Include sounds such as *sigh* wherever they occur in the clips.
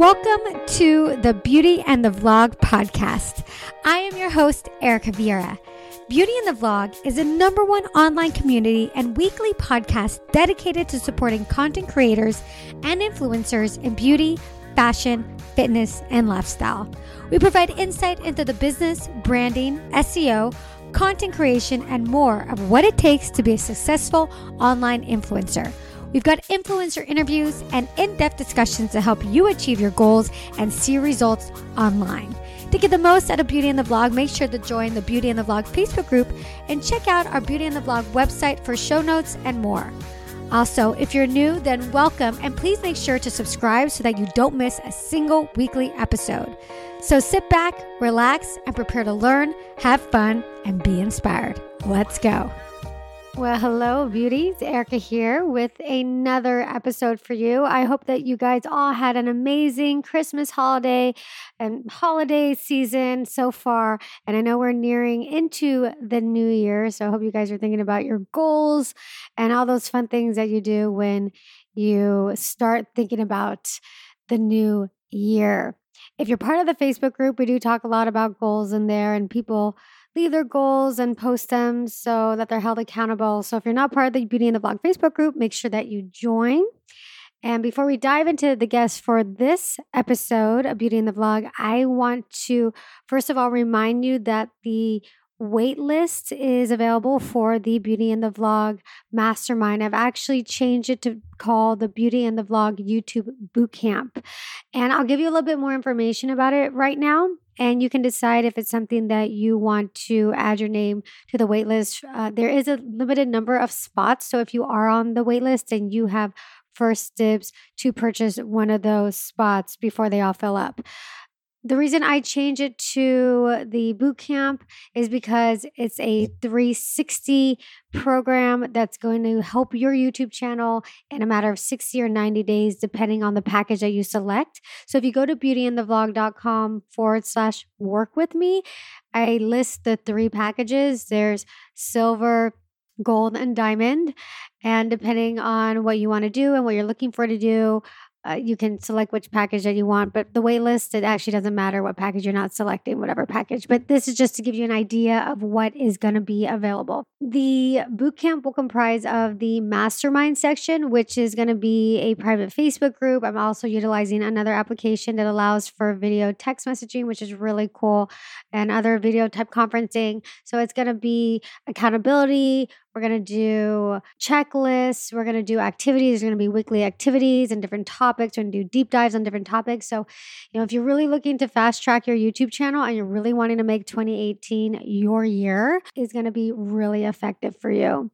Welcome to the Beauty and the Vlog podcast. I am your host, Erica Vieira. Beauty and the Vlog is a number one online community and weekly podcast dedicated to supporting content creators and influencers in beauty, fashion, fitness, and lifestyle. We provide insight into the business, branding, SEO, content creation, and more of what it takes to be a successful online influencer. We've got influencer interviews and in depth discussions to help you achieve your goals and see results online. To get the most out of Beauty and the Vlog, make sure to join the Beauty and the Vlog Facebook group and check out our Beauty and the Vlog website for show notes and more. Also, if you're new, then welcome and please make sure to subscribe so that you don't miss a single weekly episode. So sit back, relax, and prepare to learn, have fun, and be inspired. Let's go. Well, hello, beauties. Erica here with another episode for you. I hope that you guys all had an amazing Christmas holiday and holiday season so far. And I know we're nearing into the new year. So I hope you guys are thinking about your goals and all those fun things that you do when you start thinking about the new year. If you're part of the Facebook group, we do talk a lot about goals in there and people leave their goals and post them so that they're held accountable. So if you're not part of the Beauty and the Vlog Facebook group, make sure that you join. And before we dive into the guests for this episode of Beauty and the Vlog, I want to first of all remind you that the waitlist is available for the Beauty and the Vlog Mastermind. I've actually changed it to call the Beauty and the Vlog YouTube Bootcamp. And I'll give you a little bit more information about it right now and you can decide if it's something that you want to add your name to the waitlist. Uh, there is a limited number of spots. So if you are on the waitlist and you have first dibs to purchase one of those spots before they all fill up. The reason I change it to the boot camp is because it's a mm. 360 mm. program that's going to help your YouTube channel in a matter of 60 or 90 days, depending on the package that you select. So if you go to beautyandthevlog.com forward slash work with me, I list the three packages. There's silver, gold, and diamond. And depending on what you want to do and what you're looking for to do, uh, you can select which package that you want, but the wait list, it actually doesn't matter what package you're not selecting, whatever package. But this is just to give you an idea of what is going to be available. The bootcamp will comprise of the mastermind section, which is going to be a private Facebook group. I'm also utilizing another application that allows for video text messaging, which is really cool, and other video type conferencing. So it's going to be accountability, we're going to do checklists. We're going to do activities. There's going to be weekly activities and different topics. We're going to do deep dives on different topics. So, you know, if you're really looking to fast track your YouTube channel and you're really wanting to make 2018 your year, is going to be really effective for you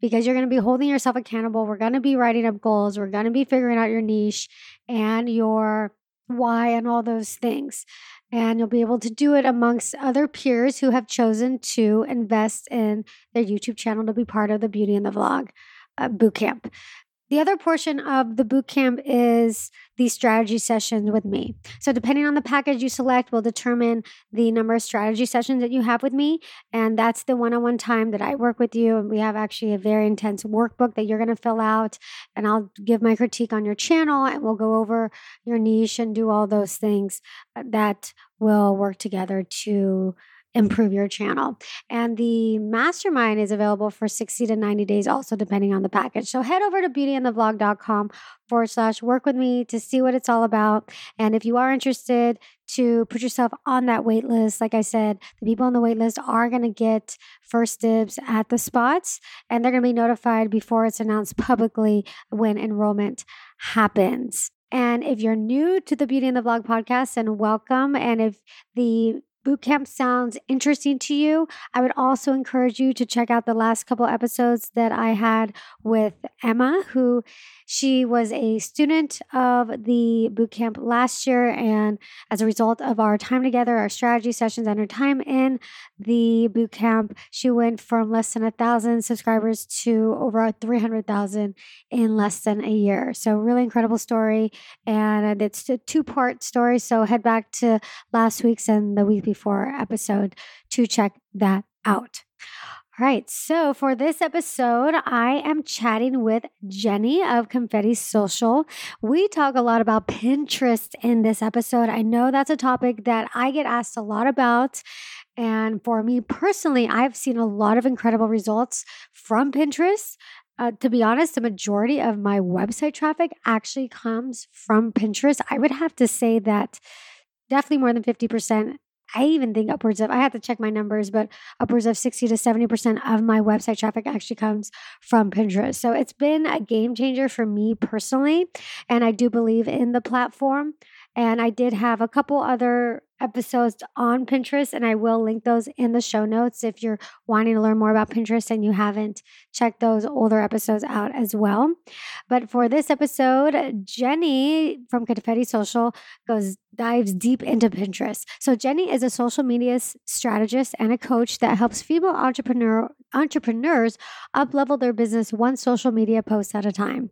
because you're going to be holding yourself accountable. We're going to be writing up goals. We're going to be figuring out your niche and your why and all those things. And you'll be able to do it amongst other peers who have chosen to invest in their YouTube channel to be part of the Beauty and the Vlog uh, bootcamp. The other portion of the bootcamp is the strategy sessions with me. So, depending on the package you select, will determine the number of strategy sessions that you have with me. And that's the one on one time that I work with you. And we have actually a very intense workbook that you're going to fill out. And I'll give my critique on your channel and we'll go over your niche and do all those things uh, that will work together to improve your channel. And the mastermind is available for 60 to 90 days, also depending on the package. So head over to beautyandthevlog.com forward slash work with me to see what it's all about. And if you are interested to put yourself on that wait list, like I said, the people on the wait list are going to get first dibs at the spots and they're going to be notified before it's announced publicly when enrollment happens. And if you're new to the Beauty and the Vlog podcast, then welcome. And if the bootcamp sounds interesting to you, I would also encourage you to check out the last couple episodes that I had with Emma, who she was a student of the bootcamp last year. And as a result of our time together, our strategy sessions, and her time in the bootcamp, she went from less than a thousand subscribers to over 300,000 in less than a year. So, really incredible story. And uh, it's a two part story. So, head back to last week's and the week before episode to check that out. All right. So for this episode, I am chatting with Jenny of Confetti Social. We talk a lot about Pinterest in this episode. I know that's a topic that I get asked a lot about. And for me personally, I've seen a lot of incredible results from Pinterest. Uh, to be honest, the majority of my website traffic actually comes from Pinterest. I would have to say that definitely more than 50% I even think upwards of, I have to check my numbers, but upwards of 60 to 70% of my website traffic actually comes from Pinterest. So it's been a game changer for me personally. And I do believe in the platform. And I did have a couple other episodes on Pinterest, and I will link those in the show notes if you're wanting to learn more about Pinterest and you haven't checked those older episodes out as well. But for this episode, Jenny from Confetti Social goes dives deep into Pinterest. So Jenny is a social media strategist and a coach that helps female entrepreneur entrepreneurs uplevel their business one social media post at a time.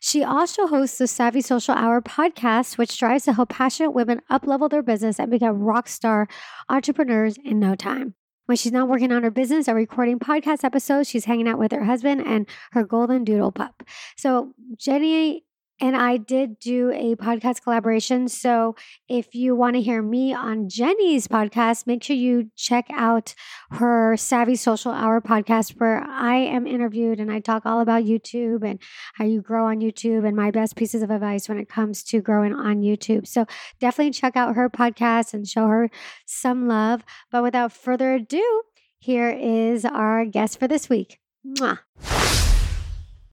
She also hosts the Savvy Social Hour podcast, which strives to help passionate women uplevel their business and become rock star entrepreneurs in no time. When she's not working on her business or recording podcast episodes, she's hanging out with her husband and her golden doodle pup. So, Jenny and I did do a podcast collaboration. So if you want to hear me on Jenny's podcast, make sure you check out her Savvy Social Hour podcast, where I am interviewed and I talk all about YouTube and how you grow on YouTube and my best pieces of advice when it comes to growing on YouTube. So definitely check out her podcast and show her some love. But without further ado, here is our guest for this week. Mwah.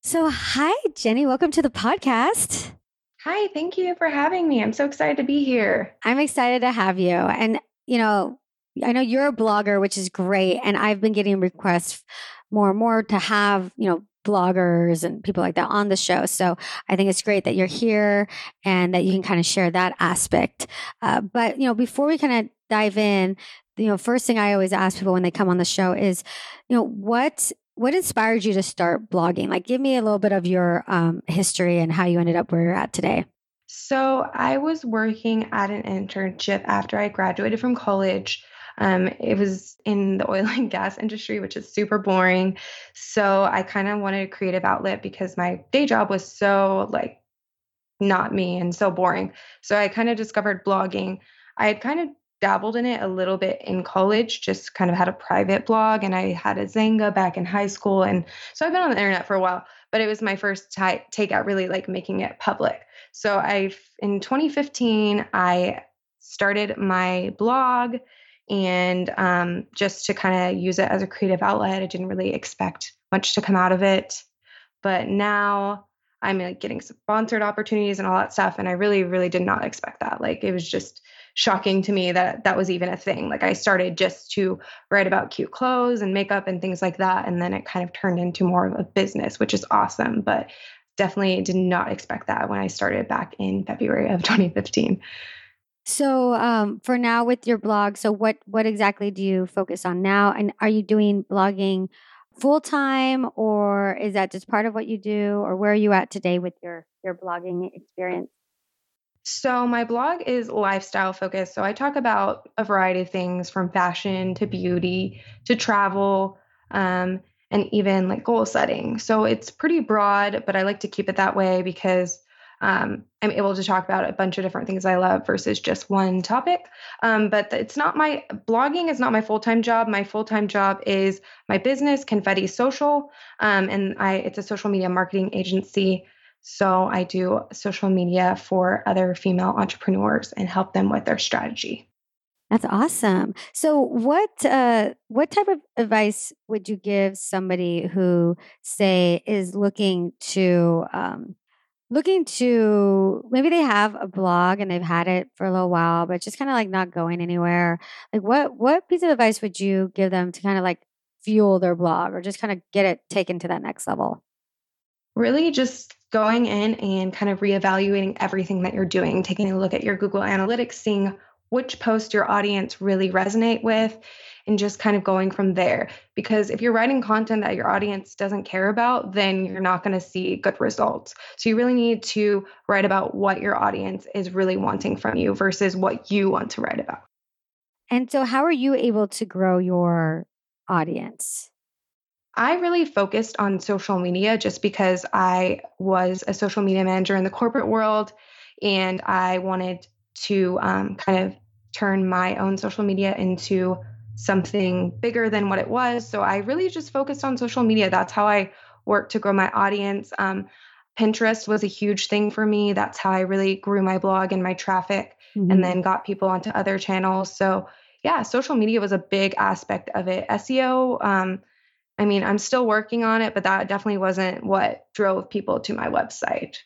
So, hi, Jenny. Welcome to the podcast. Hi, thank you for having me. I'm so excited to be here. I'm excited to have you. And, you know, I know you're a blogger, which is great. And I've been getting requests more and more to have, you know, bloggers and people like that on the show. So I think it's great that you're here and that you can kind of share that aspect. Uh, but, you know, before we kind of dive in, you know, first thing I always ask people when they come on the show is, you know, what what inspired you to start blogging? Like, give me a little bit of your um, history and how you ended up where you're at today. So, I was working at an internship after I graduated from college. Um, it was in the oil *laughs* and gas industry, which is super boring. So, I kind of wanted a creative outlet because my day job was so like not me and so boring. So, I kind of discovered blogging. I had kind of dabbled in it a little bit in college, just kind of had a private blog and I had a Xanga back in high school. And so I've been on the internet for a while, but it was my first t- take out really like making it public. So I, in 2015, I started my blog and um, just to kind of use it as a creative outlet. I didn't really expect much to come out of it. But now I'm like getting sponsored opportunities and all that stuff. And I really, really did not expect that. Like it was just, shocking to me that that was even a thing. Like I started just to write about cute clothes and makeup and things like that. And then it kind of turned into more of a business, which is awesome. But definitely did not expect that when I started back in February of *laughs* 2015. So, um, for now with your blog, so what what exactly do you focus on now? And are you doing blogging full time, or is that just part of what you do, or where are you at today with your your blogging experience? So, my blog is lifestyle focused. So, I talk about a variety of things from fashion to beauty to travel um, and even like goal setting. So, it's pretty broad, but I like to keep it that way because um, I'm able to talk about a bunch of different things I love versus just one topic. Um, but it's not my blogging is not my full time job. My full time job is my business, Confetti Social, um, and I it's a social media marketing agency so I do social media for other female entrepreneurs and help them with their strategy. That's awesome. So what uh what type of advice would you give somebody who say is looking to um looking to maybe they have a blog and they've had it for a little while but just kind of like not going anywhere. Like what what piece of advice would you give them to kind of like fuel their blog or just kind of get it taken to that next level? Really just going in and kind of reevaluating everything that you're doing, taking a look at your Google Analytics, seeing which post your audience really resonate with and just kind of going from there. Because if you're writing content that your audience doesn't care about then you're not going to see good results. So you really need to write about what your audience is really wanting from you versus what you want to write about. And so how are you able to grow your audience I really focused on social media just because I was a social media manager in the corporate world and I wanted to um, kind of turn my own social media into something bigger than what it was. So I really just focused on social media. That's how I worked to grow my audience. Um, Pinterest was a huge thing for me. That's how I really grew my blog and my traffic mm-hmm. and then got people onto other channels. So, yeah, social media was a big aspect of it. SEO, um, I mean, I'm still working on it, but that definitely wasn't what drove people to my website.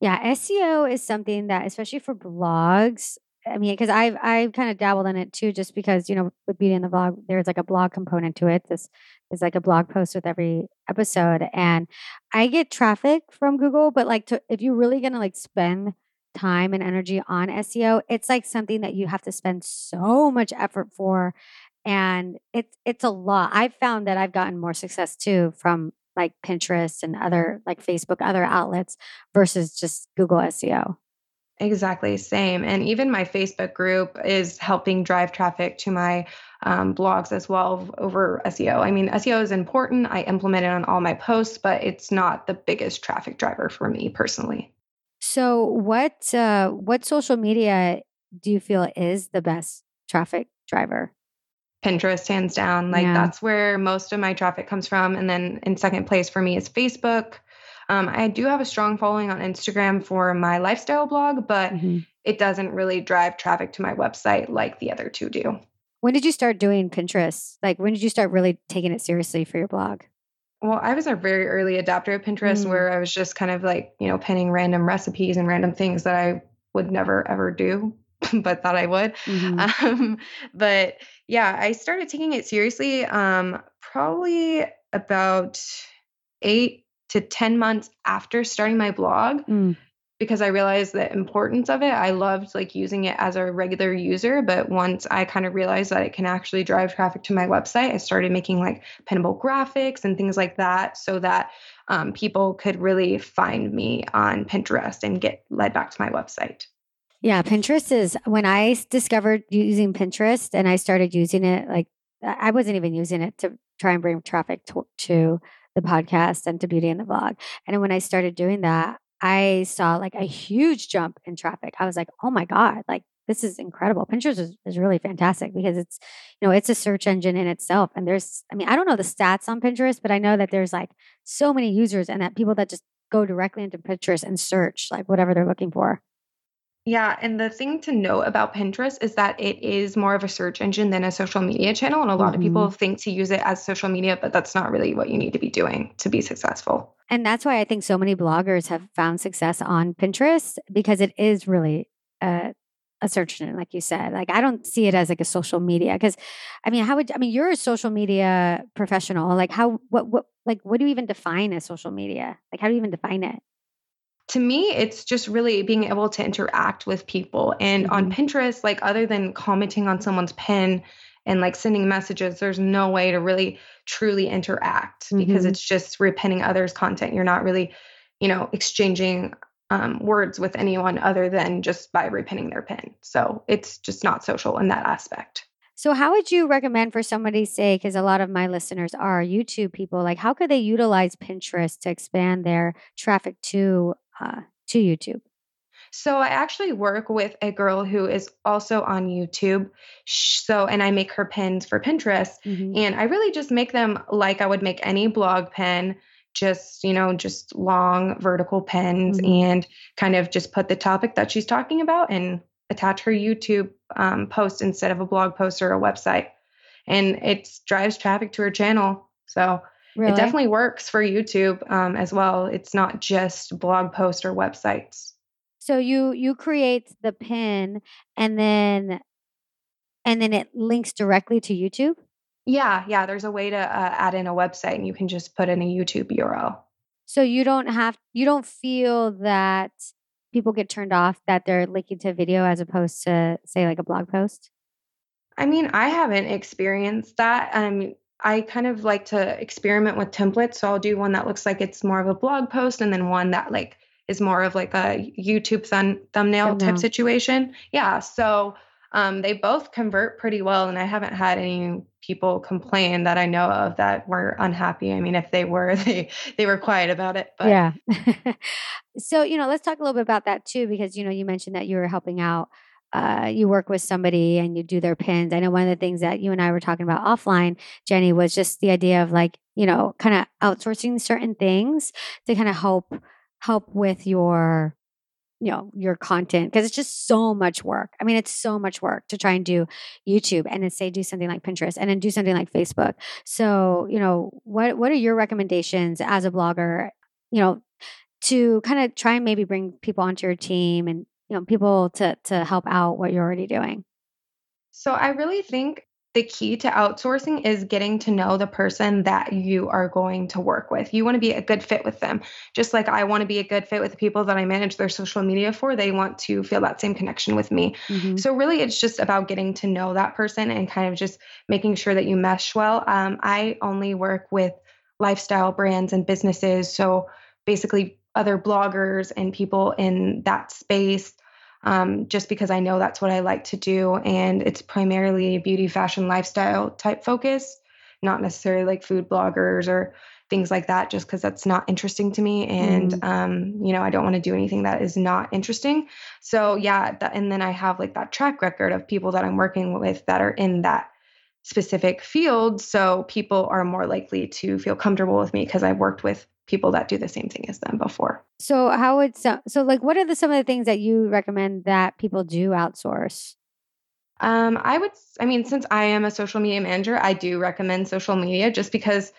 Yeah, SEO is something that, especially for blogs, I mean, because I've I've kind of dabbled in it too, just because you know with Beauty and the Vlog, there's like a blog component to it. This is like a blog post with every episode, and I get traffic from Google, but like to, if you're really gonna like spend time and energy on SEO, it's like something that you have to spend so much effort for, and it's it's a lot. I've found that I've gotten more success too from like Pinterest and other like Facebook, other outlets versus just Google SEO. Exactly, same. And even my Facebook group is helping drive traffic to my um, blogs as well over SEO. I mean, SEO is important. I implement it on all my posts, but it's not the biggest traffic driver for me personally. So, what uh, what social media do you feel is the best traffic driver? Pinterest, hands down. Like yeah. that's where most of my traffic comes from. And then in second place for me is Facebook. Um, I do have a strong following on Instagram for my lifestyle blog, but mm-hmm. it doesn't really drive traffic to my website like the other two do. When did you start doing Pinterest? Like, when did you start really taking it seriously for your blog? Well, I was a very early adopter of Pinterest mm. where I was just kind of like, you know, pinning random recipes and random things that I would never ever do, *laughs* but thought I would. Mm-hmm. Um, but yeah, I started taking it seriously um, probably about eight to 10 months after starting my blog mm. because I realized the importance of it. I loved like using it as a regular user, but once I kind of realized that it can actually drive traffic to my website, I started making like pinnable graphics and things like that so that um, people could really find me on Pinterest and get led back to my website. Yeah, Pinterest is when I discovered using Pinterest and I started using it, like I wasn't even using it to try and bring traffic to, to the podcast and to Beauty and the Vlog. And when I started doing that, I saw like a huge jump in traffic. I was like, oh my God, like this is incredible. Pinterest is, is really fantastic because it's, you know, it's a search engine in itself. And there's, I mean, I don't know the stats on Pinterest, but I know that there's like so many users and that people that just go directly into Pinterest and search like whatever they're looking for. Yeah, and the thing to note about Pinterest is that it is more of a search engine than a social media channel. And a lot mm-hmm. of people mm-hmm. think to use it as social media, but that's not really what you need to be doing to be successful. And that's why I think so many bloggers have found success on Pinterest because it is really a, a search engine, like you said. Like I don't see it as like a social media because, I mean, how would I mean you're a social media professional? Like how what what like what do you even define as social media? Like how do you even define it? To me, it's just really being able to interact with people. And mm-hmm. on Pinterest, like other than commenting on someone's pin and like sending messages, there's no way to really truly interact mm-hmm. because it's just repinning others' content. You're not really, you know, exchanging um, words with anyone other than just by repinning their pin. So it's just not social in that aspect. So, how would you recommend for somebody, say, because a lot of my listeners are YouTube people, like how could they utilize Pinterest to expand their traffic to uh, to YouTube? So I actually work with a girl who is also on YouTube. So and I make her pins for Pinterest mm-hmm. and I really just make them like I would make any blog pin, just, you know, just long vertical pins mm-hmm. and kind of just put the topic that she's talking about and attach her YouTube um, post instead of a blog post or a website. And it drives traffic to her channel. So Really? It definitely works for YouTube um, as well. It's not just blog posts or websites. So you you create the pin and then and then it links directly to YouTube. Yeah, yeah. There's a way to uh, add in a website, and you can just put in a YouTube URL. So you don't have you don't feel that people get turned off that they're linking to video as opposed to say like a blog post. I mean, I haven't experienced that. Um, I kind of like to experiment with templates. So I'll do one that looks like it's more of a blog post and then one that like is more of like a YouTube thumb, thumbnail type situation. Yeah. So um, they both convert pretty well and I haven't had any people complain that I know of that were unhappy. I mean, if they were, *laughs* they they were quiet about it. But yeah. *laughs* so you know, let's talk a little bit about that too, because you know, you mentioned that you were helping out. Uh, you work with somebody and you do their pins. I know one of the things that you and I were talking about offline, Jenny, was just the idea of like you know, kind of outsourcing certain things to kind of help help with your you know your content because it's just so much work i mean it's so much work to try and do youtube and then say do something like pinterest and then do something like facebook so you know what what are your recommendations as a blogger you know to kind of try and maybe bring people onto your team and you know people to to help out what you're already doing so i really think the key to outsourcing is getting to know the person that you are going to work with. You want to be a good fit with them. Just like I want to be a good fit with the people that I manage their social media for, they want to feel that same connection with me. Mm-hmm. So, really, it's just about getting to know that person and kind of just making sure that you mesh well. Um, I only work with lifestyle brands and businesses. So, basically, other bloggers and people in that space um, just because I know that's what I like to do. And it's primarily a beauty, fashion, lifestyle type focus, not necessarily like food bloggers or things like that, just because that's not interesting to me. And, mm. um, you know, I don't want to do anything that is not interesting. So, yeah. That, and then I have like that track record of people that I'm working with that are in that specific field. So people are more likely to feel comfortable with me because I've worked with people that do the same thing as them before. So how would so, so like what are the some of the things that you recommend that people do outsource? Um, I would I mean since I am a social media manager, I do recommend social media just because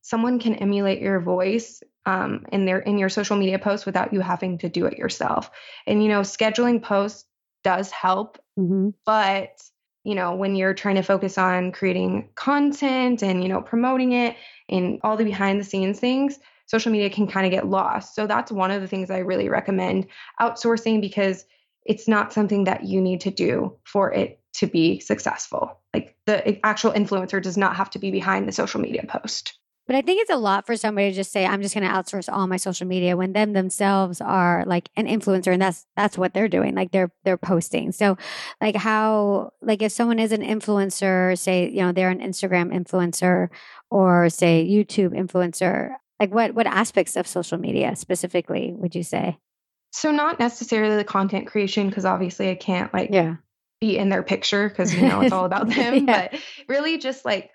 someone can emulate your voice um, in their in your social media posts without you having to do it yourself. And you know, scheduling posts does help, mm-hmm. but you know, when you're trying to focus on creating content and you know promoting it and all the behind the scenes things, social media can kind of get lost. So that's one of the things I really recommend outsourcing because it's not something that you need to do for it to be successful. Like the actual influencer does not have to be behind the social media post. But I think it's a lot for somebody to just say, I'm just going to outsource all my social media when them themselves are like an influencer and that's, that's what they're doing. Like they're, they're posting. So like how, like if someone is an influencer, say, you know, they're an Instagram influencer or say YouTube influencer, like what what aspects of social media specifically would you say? So not necessarily the content creation because obviously I can't like yeah. be in their picture because you know it's all about *laughs* them, yeah. but really just like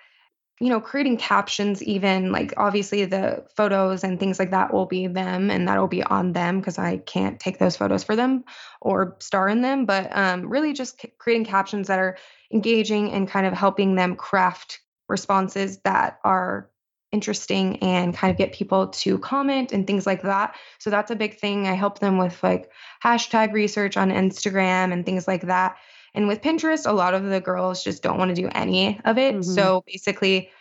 you know creating captions even like obviously the photos and things like that will be them and that'll be on them because i can't take those photos for them or star in them but um, really just c- creating captions that are engaging and kind of helping them craft responses that are interesting and kind of get people to comment and things like that. So that's a big thing. I help them with like hashtag research on Instagram and things like that. And with Pinterest, a lot of the girls just don't want to do any of it. Mm-hmm. So basically,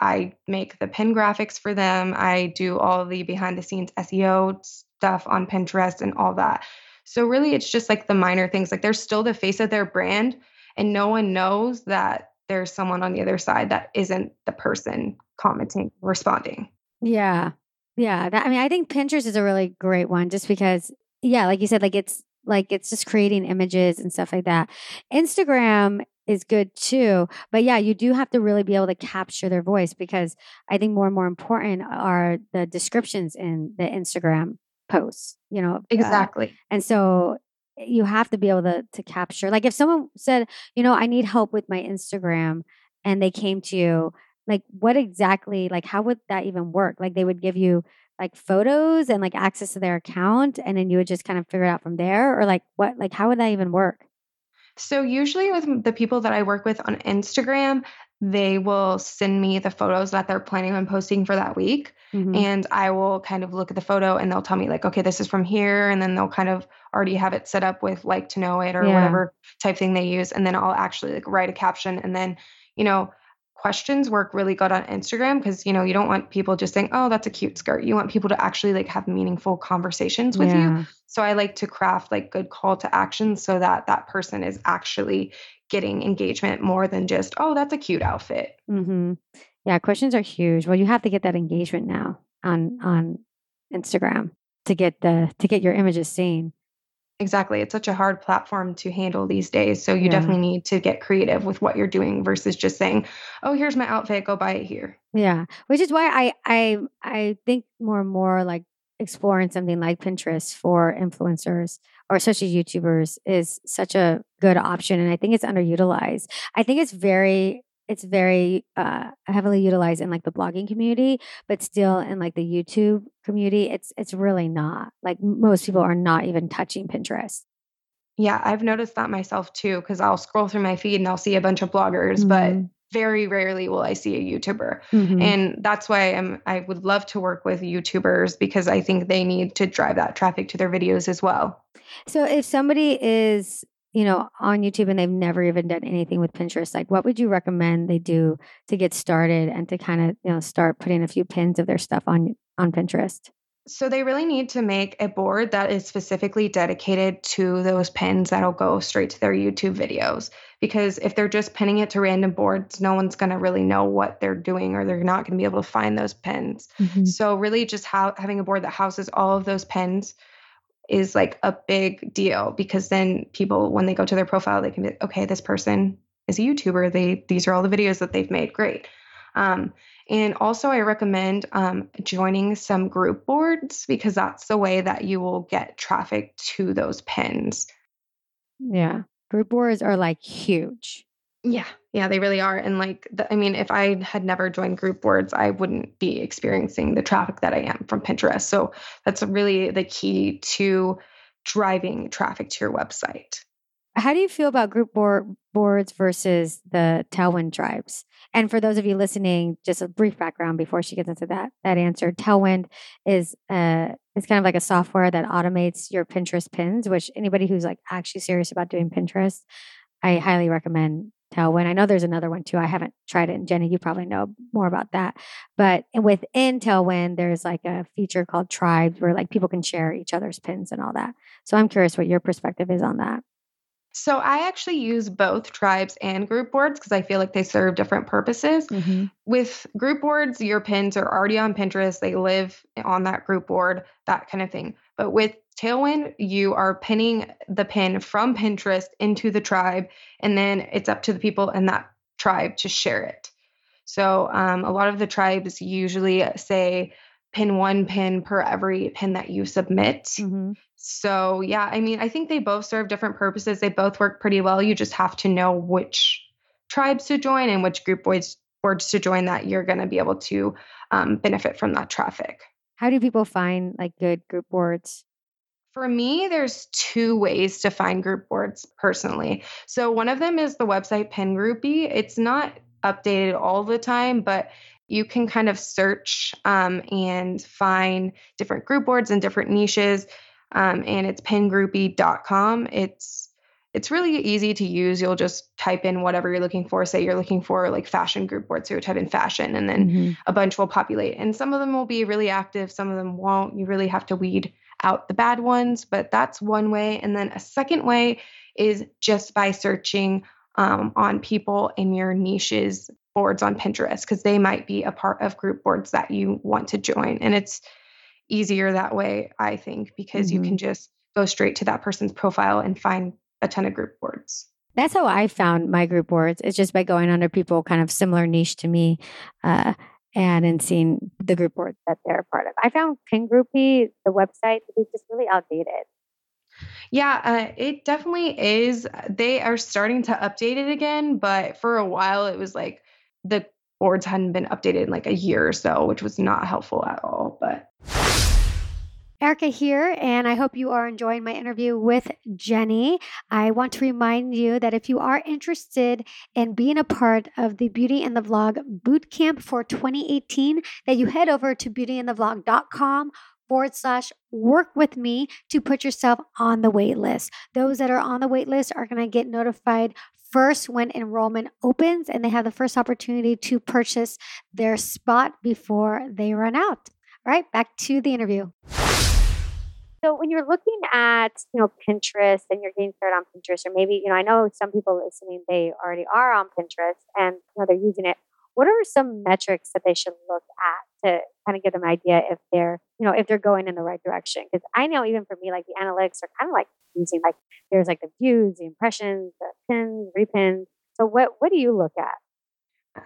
I make the pin graphics for them. I do all the behind the scenes SEO stuff on Pinterest and all that. So really, it's just like the minor things. Like they're still the face of their brand, and no one knows that there's someone on the other side that isn't the person commenting, responding. Yeah. Yeah. That, I mean, I think Pinterest is a really great one just because, yeah, like you said, like it's like it's just creating images and stuff like that. Instagram is good too. But yeah, you do have to really be able to capture their voice because I think more and more important are the descriptions in the Instagram posts, you know. Uh, exactly. Uh, and so you have to be able to to capture like if someone said, you know, I need help with my Instagram and they came to you like what exactly like how would that even work like they would give you like photos and like access to their account and then you would just kind of figure it out from there or like what like how would that even work so usually with the people that i work with on instagram they will send me the photos that they're planning on posting for that week mm-hmm. and i will kind of look at the photo and they'll tell me like okay this is from here and then they'll kind of already have it set up with like to know it or yeah. whatever type thing they use and then i'll actually like write a caption and then you know questions work really good on Instagram because you know you don't want people just saying, "Oh, that's a cute skirt." You want people to actually like have meaningful conversations with yeah. you. So I like to craft like good call to action so that that person is actually getting engagement more than just, "Oh, that's a cute outfit." Mm-hmm. Yeah, questions are huge. Well, you have to get that engagement now on on Instagram to get the to get your images seen. Exactly. It's such a hard platform to handle these days. So you yeah. definitely need to get creative with what you're doing versus just saying, "Oh, here's my outfit, go buy it here." Yeah. Which is why I I I think more and more like exploring something like Pinterest for influencers or especially YouTubers is such a good option and I think it's underutilized. I think it's very it's very uh, heavily utilized in like the blogging community, but still in like the YouTube community, it's it's really not. Like most people are not even touching Pinterest. Yeah, I've noticed that myself too because I'll scroll through my feed and I'll see a bunch of bloggers, mm-hmm. but very rarely will I see a YouTuber. Mm-hmm. And that's why I'm I would love to work with YouTubers because I think they need to drive that traffic to their videos as well. So if somebody is you know, on YouTube and they've never even done anything with Pinterest, like what would you recommend they do to get started and to kind of, you know, start putting a few pins of their stuff on on Pinterest? So they really need to make a board that is specifically dedicated to those pins that'll go straight to their YouTube videos. Because if they're just pinning it to random boards, no one's going to really know what they're doing or they're not going to be able to find those pins. Mm-hmm. So really just ha- having a board that houses all of those pins is like a big deal because then people when they go to their profile they can be okay this person is a youtuber. They these are all the videos that they've made. Great. Um, and also i recommend um, joining some group boards because that's the way that you will get traffic to those pins. Yeah. Group boards are like huge yeah, yeah, they really are. And like, the, I mean, if I had never joined group boards, I wouldn't be experiencing the traffic that I am from Pinterest. So that's really the key to driving traffic to your website. How do you feel about group board boards versus the Tailwind tribes? And for those of you listening, just a brief background before she gets into that that answer. Tailwind is uh it's kind of like a software that automates your Pinterest pins, which anybody who's like actually serious about doing Pinterest, I highly recommend Tailwind. I know there's another one too. I haven't tried it. And Jenny, you probably know more about that. But within Tailwind, there's like a feature called Tribes where like people can share each other's pins and all that. So I'm curious what your perspective is on that. So I actually use both tribes and group boards because I feel like they serve different purposes. Mm-hmm. With group boards, your pins are already on Pinterest, they live on that group board, that kind of thing. But with Tailwind, you are pinning the pin from Pinterest into the tribe, and then it's up to the people in that tribe to share it. So um, a lot of the tribes usually say pin one pin per every pin that you submit. Mm-hmm. So yeah, I mean, I think they both serve different purposes. They both work pretty well. You just have to know which tribes to join and which group boards boards to join that you're going to be able to um, benefit from that traffic. How do people find like good group boards? For me, there's two ways to find group boards personally. So one of them is the website PinGroupie. It's not updated all the time, but you can kind of search um, and find different group boards and different niches. Um, and it's pingroupie.com. It's it's really easy to use. You'll just type in whatever you're looking for. Say you're looking for like fashion group boards, so you type in fashion, and then mm-hmm. a bunch will populate. And some of them will be really active, some of them won't. You really have to weed out the bad ones, but that's one way. And then a second way is just by searching um, on people in your niches boards on Pinterest because they might be a part of group boards that you want to join. And it's easier that way, I think, because mm-hmm. you can just go straight to that person's profile and find a ton of group boards. That's how I found my group boards. It's just by going under people kind of similar niche to me. Uh, and in seeing the group boards that they're part of. I found PinGroupie, the website, to be just really outdated. Yeah, uh, it definitely is. They are starting to update it again, but for a while it was like the boards hadn't been updated in like a year or so, which was not helpful at all. But Erica here, and I hope you are enjoying my interview with Jenny. I want to remind you that if you are interested in being a part of the Beauty and the Vlog Bootcamp for 2018, that you head over to beautyandthevlog.com forward slash work with me to put yourself on the wait list. Those that are on the wait list are going to get notified first when enrollment opens and they have the first opportunity to purchase their spot before they run out. All right, back to the interview. So when you're looking at, you know, Pinterest and you're getting started on Pinterest, or maybe, you know, I know some people listening, they already are on Pinterest and you know they're using it. what are some metrics that they should look at to kind of give them an idea if they're, you know, if they're going in the right direction? Because I know even for me, like the analytics are kind of like using like there's like the views, the impressions, the pins, repins. So what what do you look at?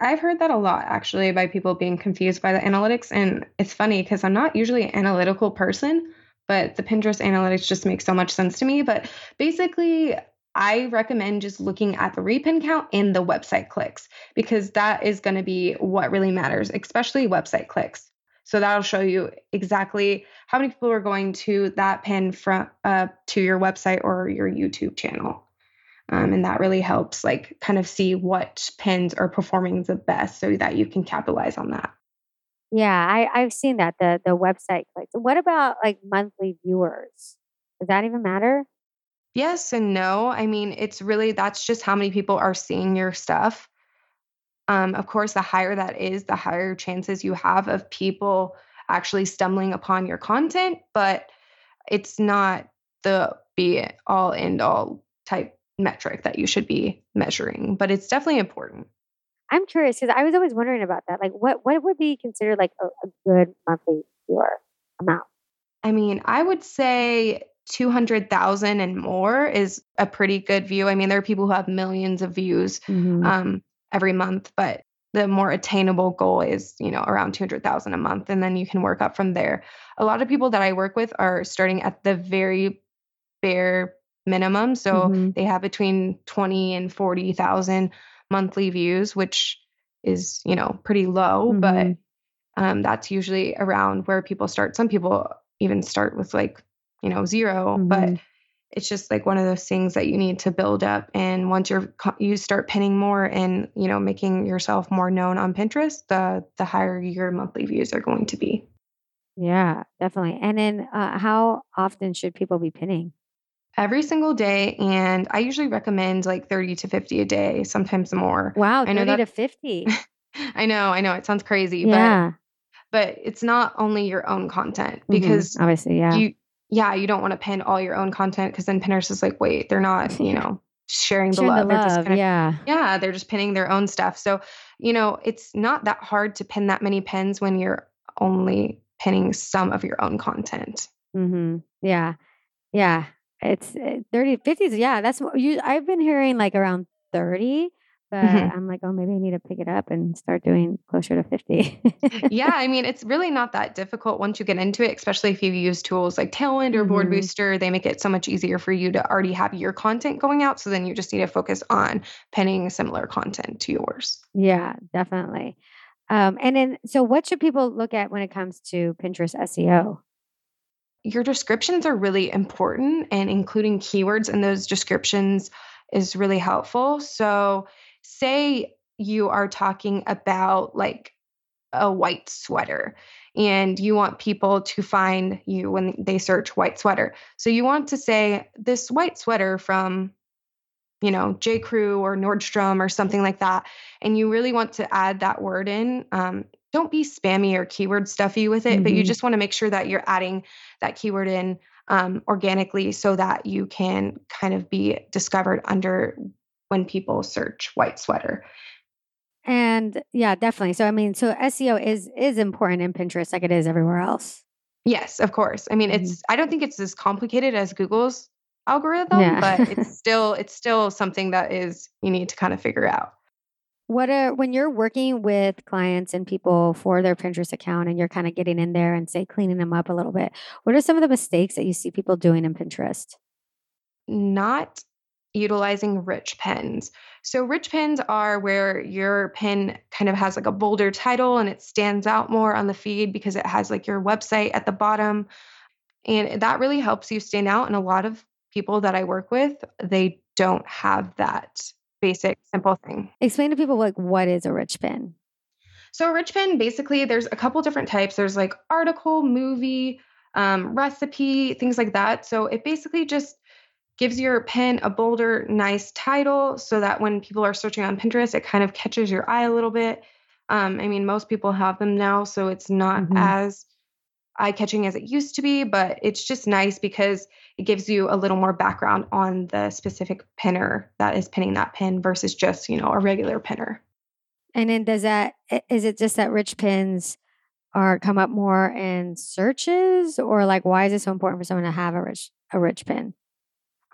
I've heard that a lot actually by people being confused by the analytics. And it's funny because I'm not usually an analytical person, but the Pinterest analytics just makes so much sense to me. But basically, I recommend just looking at the repin count and the website clicks because that is going to be what really matters, especially website clicks. So that'll show you exactly how many people are going to that pin from uh, to your website or your YouTube channel. Um, and that really helps like kind of see what pins are performing the best so that you can capitalize on that. Yeah, I, I've seen that the the website clicks. What about like monthly viewers? Does that even matter? Yes and no. I mean, it's really that's just how many people are seeing your stuff. Um, of course, the higher that is, the higher chances you have of people actually stumbling upon your content, but it's not the be all end all type metric that you should be measuring, but it's definitely important. I'm curious because I was always wondering about that. Like, what what would be considered like a, a good monthly viewer amount? I mean, I would say 200,000 and more is a pretty good view. I mean, there are people who have millions of views mm-hmm. um, every month, but the more attainable goal is, you know, around 200,000 a month. And then you can work up from there. A lot of people that I work with are starting at the very bare minimum. So mm-hmm. they have between 20 and 40,000 monthly views, which is, you know, pretty low, mm-hmm. but um, that's usually around where people start. Some people even start with like, you know, 0 mm-hmm. but it's just like one of those things that you need to build up and once you're you start pinning more and you know making yourself more known on pinterest the the higher your monthly views are going to be yeah definitely and then uh, how often should people be pinning every single day and i usually recommend like 30 to 50 a day sometimes more wow 30 I know that, to 50 *laughs* i know i know it sounds crazy yeah. but but it's not only your own content mm-hmm. because mm-hmm. obviously yeah you yeah you don't want to pin all your own content because then pinners is like wait they're not you *laughs* know sharing the sharing love, the love. Just yeah yeah they're just pinning their own stuff so you know it's not that hard to pin that many pins when you're only pinning some of your own content mm-hmm. yeah yeah it's eh, 30, 50s. Yeah, that's what you, I've been hearing like around 30, but mm-hmm. I'm like, oh, maybe I need to pick it up and start doing closer to 50. yeah, *laughs* I mean, it's really not that difficult once you get into it, especially if you use tools like Tailwind or Board mm-hmm. Booster. They make it so much easier for you to already have your content going out. So then you just need to focus on pinning similar content to yours. Yeah, definitely. Um, and then, so what should people look at when it comes to Pinterest SEO? Your descriptions are really important and including keywords in those descriptions is really helpful. So, say you are talking about like a white sweater and you want people to find you when they search white sweater. So, you want to say this white sweater from you know, J. Crew or Nordstrom or something like that, and you really want to add that word in, um, don't be spammy or keyword stuffy with it, mm-hmm. but you mm-hmm. just want to make sure that you're adding that keyword in um, organically so that you can kind of be discovered under when people search white sweater. And yeah, definitely. So I mean, so SEO is is important in Pinterest like it is everywhere else. Yes, of course. I mean, mm-hmm. it's I don't think it's as complicated as Google's algorithm, yeah. but it's *laughs* still it's still something that is you need to kind of figure out. What are when you're working with clients and people for their Pinterest account and you're kind of getting in there and say cleaning them up a little bit, what are some of the mistakes that you see people doing in Pinterest? Not utilizing rich pins. So rich pins are where your pin kind of has like a bolder title and it stands out more on the feed because it has like your website at the bottom. And that really helps you stand out. And a lot of people that I work with, they don't have that basic, simple thing. Explain to people like what is a rich pin. So a rich pin, basically, there's a couple different types. There's like article, movie, um, recipe, things like that. So it basically just gives your pin a bolder, nice title so that when people are searching on Pinterest, it kind of catches your eye a little bit. Um, I mean, most people have them now, so it's not mm-hmm. as eye catching as it used to be, but it's just nice because it gives you a little more background on the specific pinner that is pinning that pin versus just, you know, a regular pinner. And then does that is it just that rich pins are come up more in searches or like why is it so important for someone to have a rich a rich pin?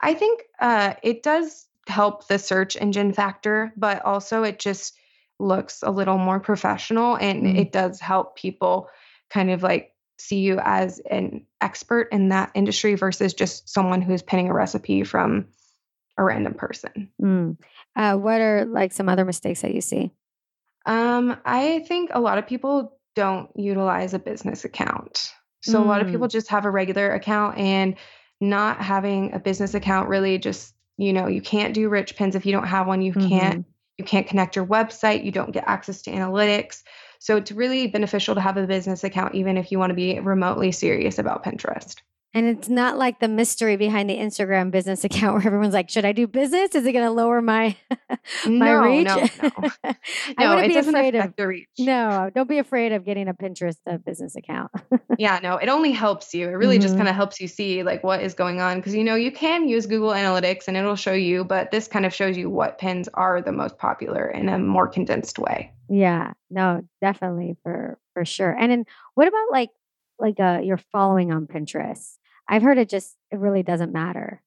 I think uh, it does help the search engine factor, but also it just looks a little more professional and mm. it does help people kind of like see you as an expert in that industry versus just someone who's pinning a recipe from a random person. Mm. Uh, what are like some other mistakes that you see? Um, I think a lot of people don't utilize a business account. So mm. a lot of people mm. just have a regular account and not having a business account really just, you know, you can't do rich pins if you don't have one. You mm-hmm. can't you can't connect your website, you don't get access to analytics. So it's really beneficial to have a business account even if you want to be remotely serious about Pinterest. And it's not like the mystery behind the Instagram business *laughs* account where everyone's like, "Should I do business? Is it going to lower my *laughs* my no, reach?" No, *laughs* no, I wouldn't be afraid of the reach. No, don't be afraid of getting a Pinterest uh, business account. yeah, no, it only helps you. It really mm-hmm. just kind of helps you see like what is going on because you know you can use Google Analytics and it'll show you, but this kind of shows you what pins are the most popular in a more condensed way. Yeah, no, definitely for for sure. And then what about like like uh, your following on Pinterest? I've heard it just, it really doesn't matter.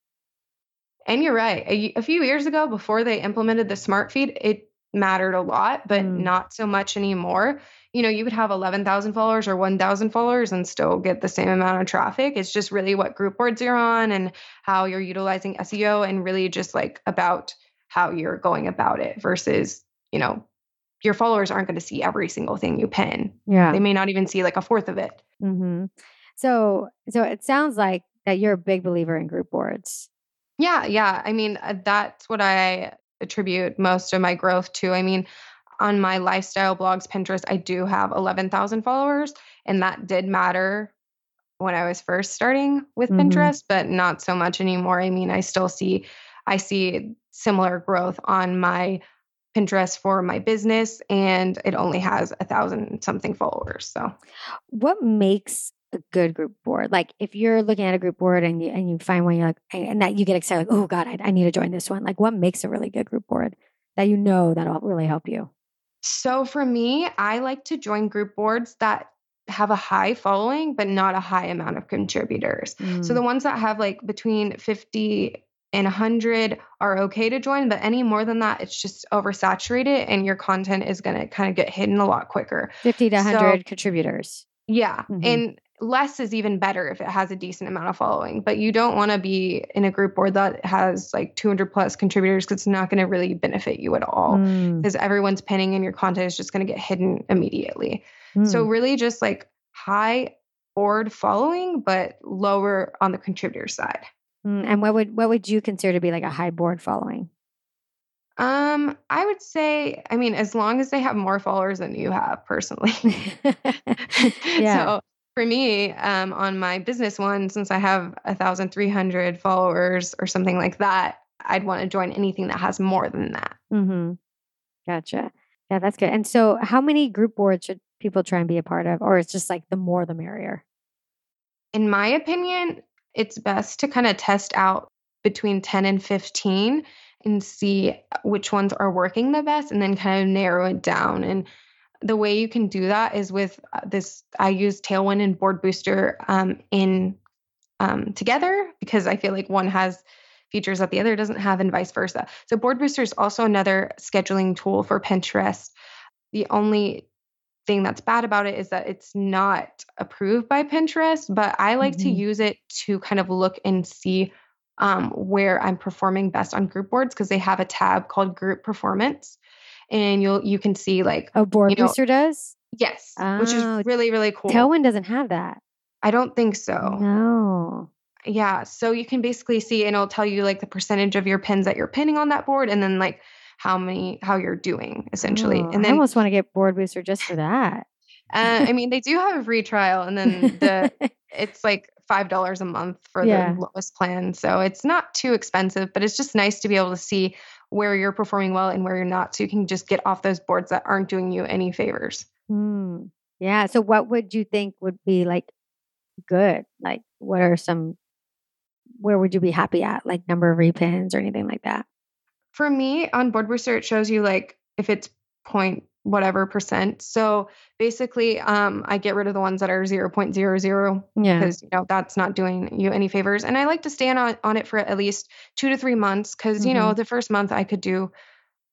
And you're right. A, a few years ago, before they implemented the smart feed, it mattered a lot, but mm. not so much anymore. You know, you could have 11,000 followers or 1,000 followers and still get the same amount of traffic. It's just really what group boards you're on and how you're utilizing SEO and really just like about how you're going about it versus, you know, your followers aren't going to see every single thing you pin. Yeah. They may not even see like a fourth of it. Mm-hmm. So, so it sounds like that you're a big believer in group boards. Yeah, yeah. I mean, uh, that's what I attribute most of my growth to. I mean, on my lifestyle blogs, Pinterest, I do have 11,000 followers, and that did matter when I was first starting with mm-hmm. Pinterest, but not so much anymore. I mean, I still see I see similar growth on my Pinterest for my business, and it only has a thousand something followers. So, what makes a good group board. Like if you're looking at a group board and you and you find one, you're like, and that you get excited, like, oh God, I, I need to join this one. Like, what makes a really good group board that you know that'll really help you? So for me, I like to join group boards that have a high following, but not a high amount of contributors. Mm. So the ones that have like between 50 and 100 are okay to join, but any more than that, it's just oversaturated and your content is going to kind of get hidden a lot quicker. 50 to 100 so, contributors. Yeah. Mm-hmm. And less is even better if it has a decent amount of following but you don't want to be in a group board that has like 200 plus contributors because it's not going to really benefit you at all because mm. everyone's pinning and your content is just going to get hidden immediately mm. so really just like high board following but lower on the contributor side mm. and what would what would you consider to be like a high board following um, I would say, I mean, as long as they have more followers than you have personally. *laughs* yeah. *laughs* So for me, um, on my business one, since I have a thousand three hundred followers or something like that, I'd want to join anything that has more than that. Mm-hmm. Gotcha. Yeah, that's good. And so, how many group boards should people try and be a part of, or it's just like the more the merrier? In my opinion, it's best to kind of test out between 10 and 15 and see which ones are working the best and then kind of narrow it down and the way you can do that is with uh, this i use tailwind and board booster um, in um, together because i feel like one has features that the other doesn't have and vice versa. So board booster is also another scheduling tool for pinterest. The only thing that's bad about it is that it's not approved by pinterest but i like mm-hmm. to use it to kind of look and see um, where i'm performing best on group boards because they have a tab called group performance and you'll you can see like a board you know, booster does. Yes, oh, which is oh, really really cool. Tailwind doesn't have that. I don't think so. No. Yeah, so you can basically see, and it'll tell you like the percentage of your pins that you're pinning on that board, and then like how many how you're doing essentially. Oh, and then I almost want to get board booster just for that. *laughs* uh, I mean, they do have a free trial, and then the *laughs* it's like five dollars a month for yeah. the lowest plan, so it's not too expensive. But it's just nice to be able to see where you're performing well and where you're not so you can just get off those boards that aren't doing you any favors. Mm. Yeah. So what would you think would be like good? Like what are some where would you be happy at? Like number of repins or anything like that? For me, on Board Booster, it shows you like if it's 0.1 whatever percent. So basically, um, I get rid of the ones that are 0.00 Yeah. because you know that's not doing you any favors. And I like to stand on on it for at least two to three months because you know Mhm. the first month I could do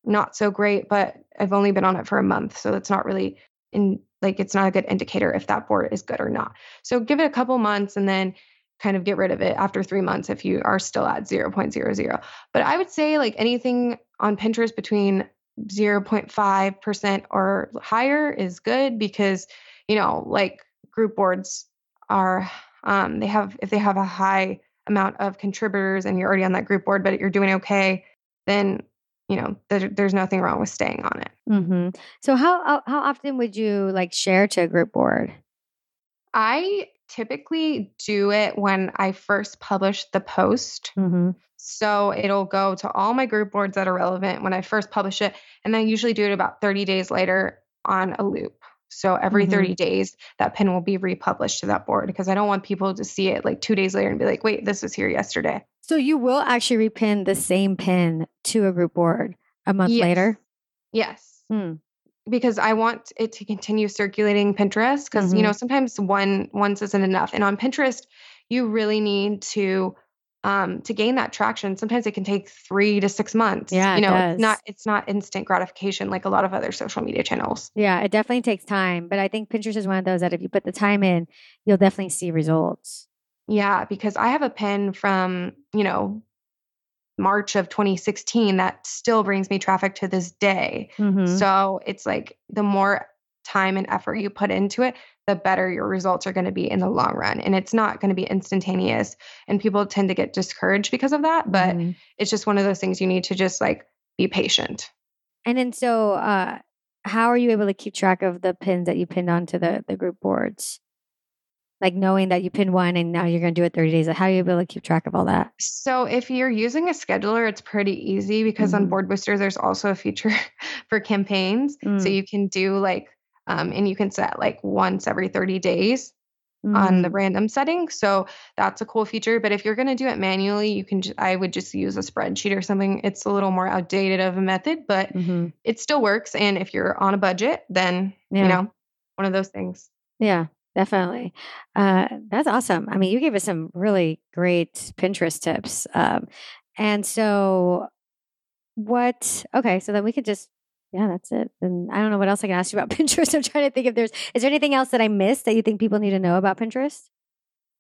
not so great, but I've only been on it for a month, so it's not really in like it's not a good indicator if that board is good or not. So give it a couple months and then kind of get rid of it after three months if you are still at 0.00. But I would say like anything on Pinterest between 0.5% or higher is good because, you know, like group boards are, um, they have, if they have a high amount of contributors and you're already on that group board, but you're doing okay, then, you know, there, there's nothing wrong with staying on it. hmm So how- how often would you like share to a group board? I typically do it when I first publish the post. Mm-hmm. So it'll go to all my group boards that are relevant when I first publish it. And I usually do it about 30 days later on a loop. So every Mhm. 30 days, that pin will be republished to that board because I don't want people to see it like two days later and be like, wait, this was here yesterday. So you will actually repin the same pin to a group board a month Yes. later. Yes. Hmm. Because I want it to continue circulating Pinterest because you Mhm. know sometimes one once isn't enough. And on Pinterest, you really need to um, to gain that traction. Sometimes it can take three to six months. Yeah, you it know, it's not it's not instant gratification like a lot of other social media channels. Yeah, it definitely takes time, but I think Pinterest is one of those that if you put the time in, you'll definitely see results. Yeah, because I have a pin from, you know, March of 2016 that still brings me traffic to this day. Mhm. So it's like the more time and effort you put into it, the better your results are going to be in the long run. And it's not going to be instantaneous. And people tend to get discouraged because of that. But Mhm. it's just one of those things you need to just like be patient. And then so uh how are you able to keep track of the pins that you pinned onto the the group boards? Like knowing that you pinned one and now you're going to do it 30 days. How are you able to keep track of all that? So if you're using a scheduler, it's pretty easy because Mhm. on Board Boosters, there's also a feature *laughs* for campaigns. So Mm. you can do like, um, and you can set like once every 30 days on the Mm. random setting. So that's a cool feature. But if you're going to do it manually, you can, ju- I would just use a spreadsheet or something. It's a little more outdated of a method, but Mhm. it still works. And if you're on a budget, then, Yeah. you know, one of those things. Yeah, definitely. Uh, that's awesome. I mean, you gave us some really great Pinterest tips. Um, and so, what? Okay, so then we could just, yeah, that's it. And I don't know what else I can ask you about *laughs* Pinterest. I'm trying to think if there's, is there anything else that I missed that you think people need to know about Pinterest?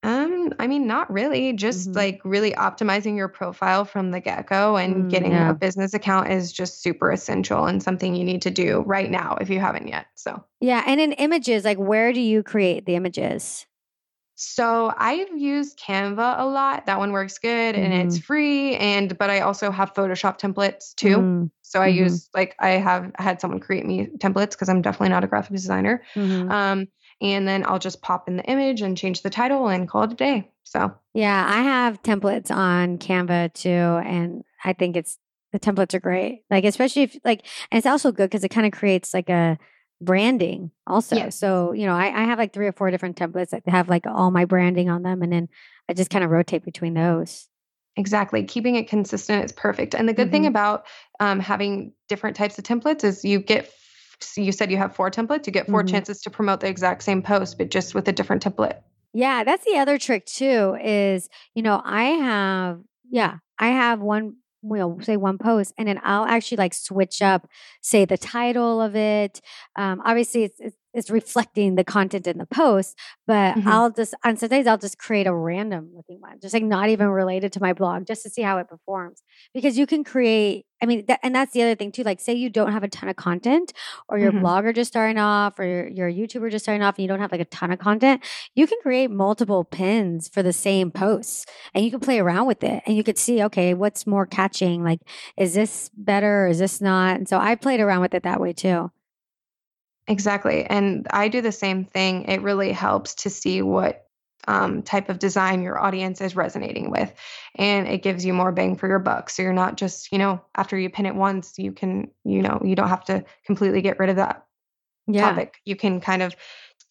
Um, I mean, not really. Just Mhm. like really optimizing your profile from the get go and Mm, getting yeah. a business account is just super essential and something you need to do right now if you haven't yet. So, Yeah, and in images, like where do you create the images? so I've used Canva a lot. That one works good and it's free. And but I also have Photoshop templates too. Mm, So I Mhm. use like I have had someone create me templates because I'm definitely not a graphic designer. mhm. Um, and then I'll just pop in the image and change the title and call it a day. So Yeah, I have templates on Canva too, and I think it's the templates are great. Like especially if like, and it's also good because it kind of creates like a branding also. Yes. So you know, I, I have like three or four different templates that have like all my branding on them, and then I just kind of rotate between those. Exactly. Keeping it consistent is perfect. And the good thing Mhm. about um, having different types of templates is you get, so you said you have four templates, you get 4 Mhm. chances to promote the exact same post, but just with a different template. Yeah, that's the other trick too. Is you know I have yeah I have one you know say one post and then I'll actually like switch up say the title of it. Um, obviously it's, it's it's reflecting the content in the post, but Mhm. I'll just on some days I'll just create a random looking one, just like not even related to my blog, just to see how it performs. Because you can create. I mean, that, and that's the other thing too. Like, say you don't have a ton of content, or your Mhm. blogger just starting off, or your, your YouTuber just starting off, and you don't have like a ton of content you can create multiple pins for the same posts and you can play around with it and you could see okay what's more catching like is this better or is this not and so i played around with it that way too Exactly. And I do the same thing. It really helps to see what um, type of design your audience is resonating with. And it gives you more bang for your buck. So you're not just, you know, after you pin it once, you can, you know, you don't have to completely get rid of that yeah topic. You can kind of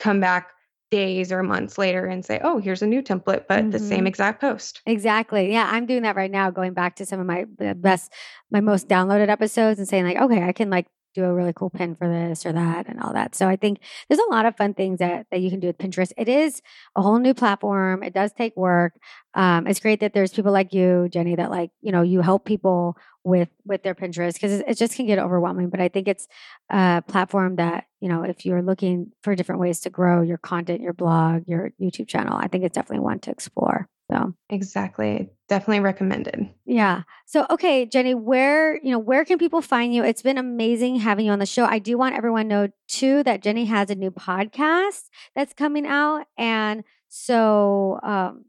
come back days or months later and say, oh, here's a new template, but the same Mhm. exact post. exactly yeah i'm doing that right now going back to some of my best my most downloaded episodes and saying like okay i can like do a really cool pin for this or that and all that. So I think there's a lot of fun things that, that you can do with Pinterest. It is a whole new platform. It does take work. Um, it's great that there's people like you, Jenny, that like, you know, you help people with, with their Pinterest because it, it just can get overwhelming. But I think it's a platform that, you know, if you're looking for different ways to grow your content, your blog, your YouTube channel, I think it's definitely one to explore. So exactly, definitely recommended. Yeah. So okay, Jenny, where you know where can people find you? It's been amazing having you on the show. I do want everyone to know too that Jenny has a new podcast that's coming out, and so um,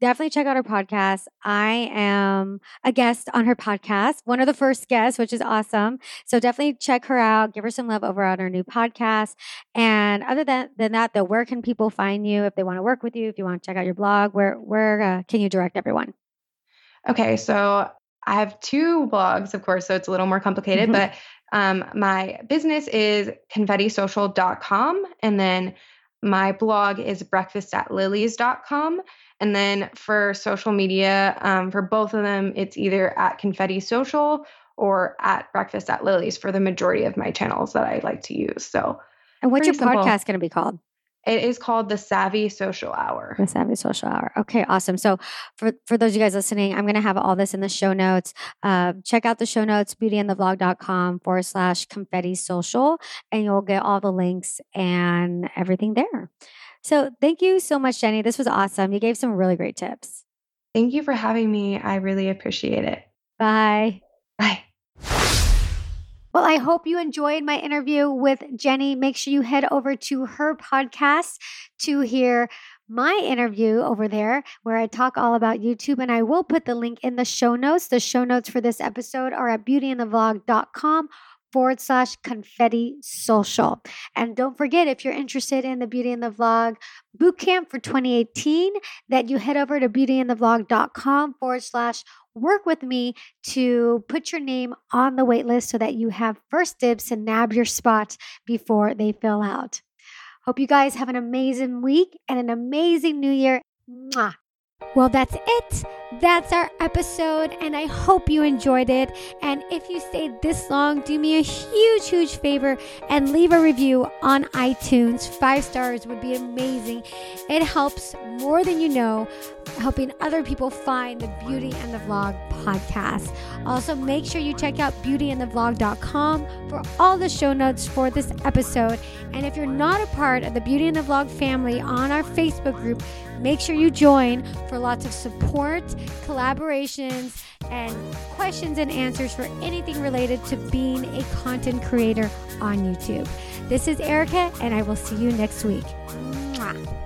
definitely check out her podcast. I am a guest on her podcast, one of the first guests, which is awesome. So definitely check her out, give her some love over on her new podcast. And other than, than that, though, where can people find you if they want to work with you, if you want to check out your blog? Where where uh, can you direct everyone? Okay, so I have two blogs, of course, so it's a little more complicated, mm-hmm. but um, my business is confettisocial.com and then my blog is breakfastatlilies.com. And then for social media, um, for both of them, it's either at Confetti Social or at Breakfast at Lily's for the majority of my channels that I like to use. So, and what's your simple. podcast going to be called? It is called the Savvy Social Hour. The Savvy Social Hour. Okay, awesome. So for for those of you guys listening, I'm going to have all this in the show notes. Uh, check out the show notes, beautyandthevlog.com forward slash confetti social, and you'll get all the links and everything there. So thank you so much, Jenny. This was awesome. You gave some really great tips. Thank you for having me. I really appreciate it. Bye. Bye. Well, I hope you enjoyed my interview with Jenny. Make sure you head over to her podcast to hear my interview over there where I talk all about YouTube. And I will put the link in the show notes. The show notes for this episode are at beautyandthevlog.com forward slash confetti social. And don't forget, if you're interested in the Beauty and the Vlog bootcamp for 2018, that you head over to beautyandthevlog.com forward slash work with me to put your name on the waitlist so that you have first dibs to nab your spot before they fill out. Hope you guys have an amazing week and an amazing new year. Mwah. Well, that's it. That's our episode, and I hope you enjoyed it. And if you stayed this long, do me a huge, huge favor and leave a review on iTunes. Five stars would be amazing. It helps more than you know, helping other people find the Beauty and the Vlog podcast. Also, make sure you check out beautyandthevlog.com for all the show notes for this episode. And if you're not a part of the Beauty and the Vlog family on our Facebook group, make sure you join for lots of support, collaborations, and questions and answers for anything related to being a content creator on YouTube. This is Erica, and I will see you next week. Mwah.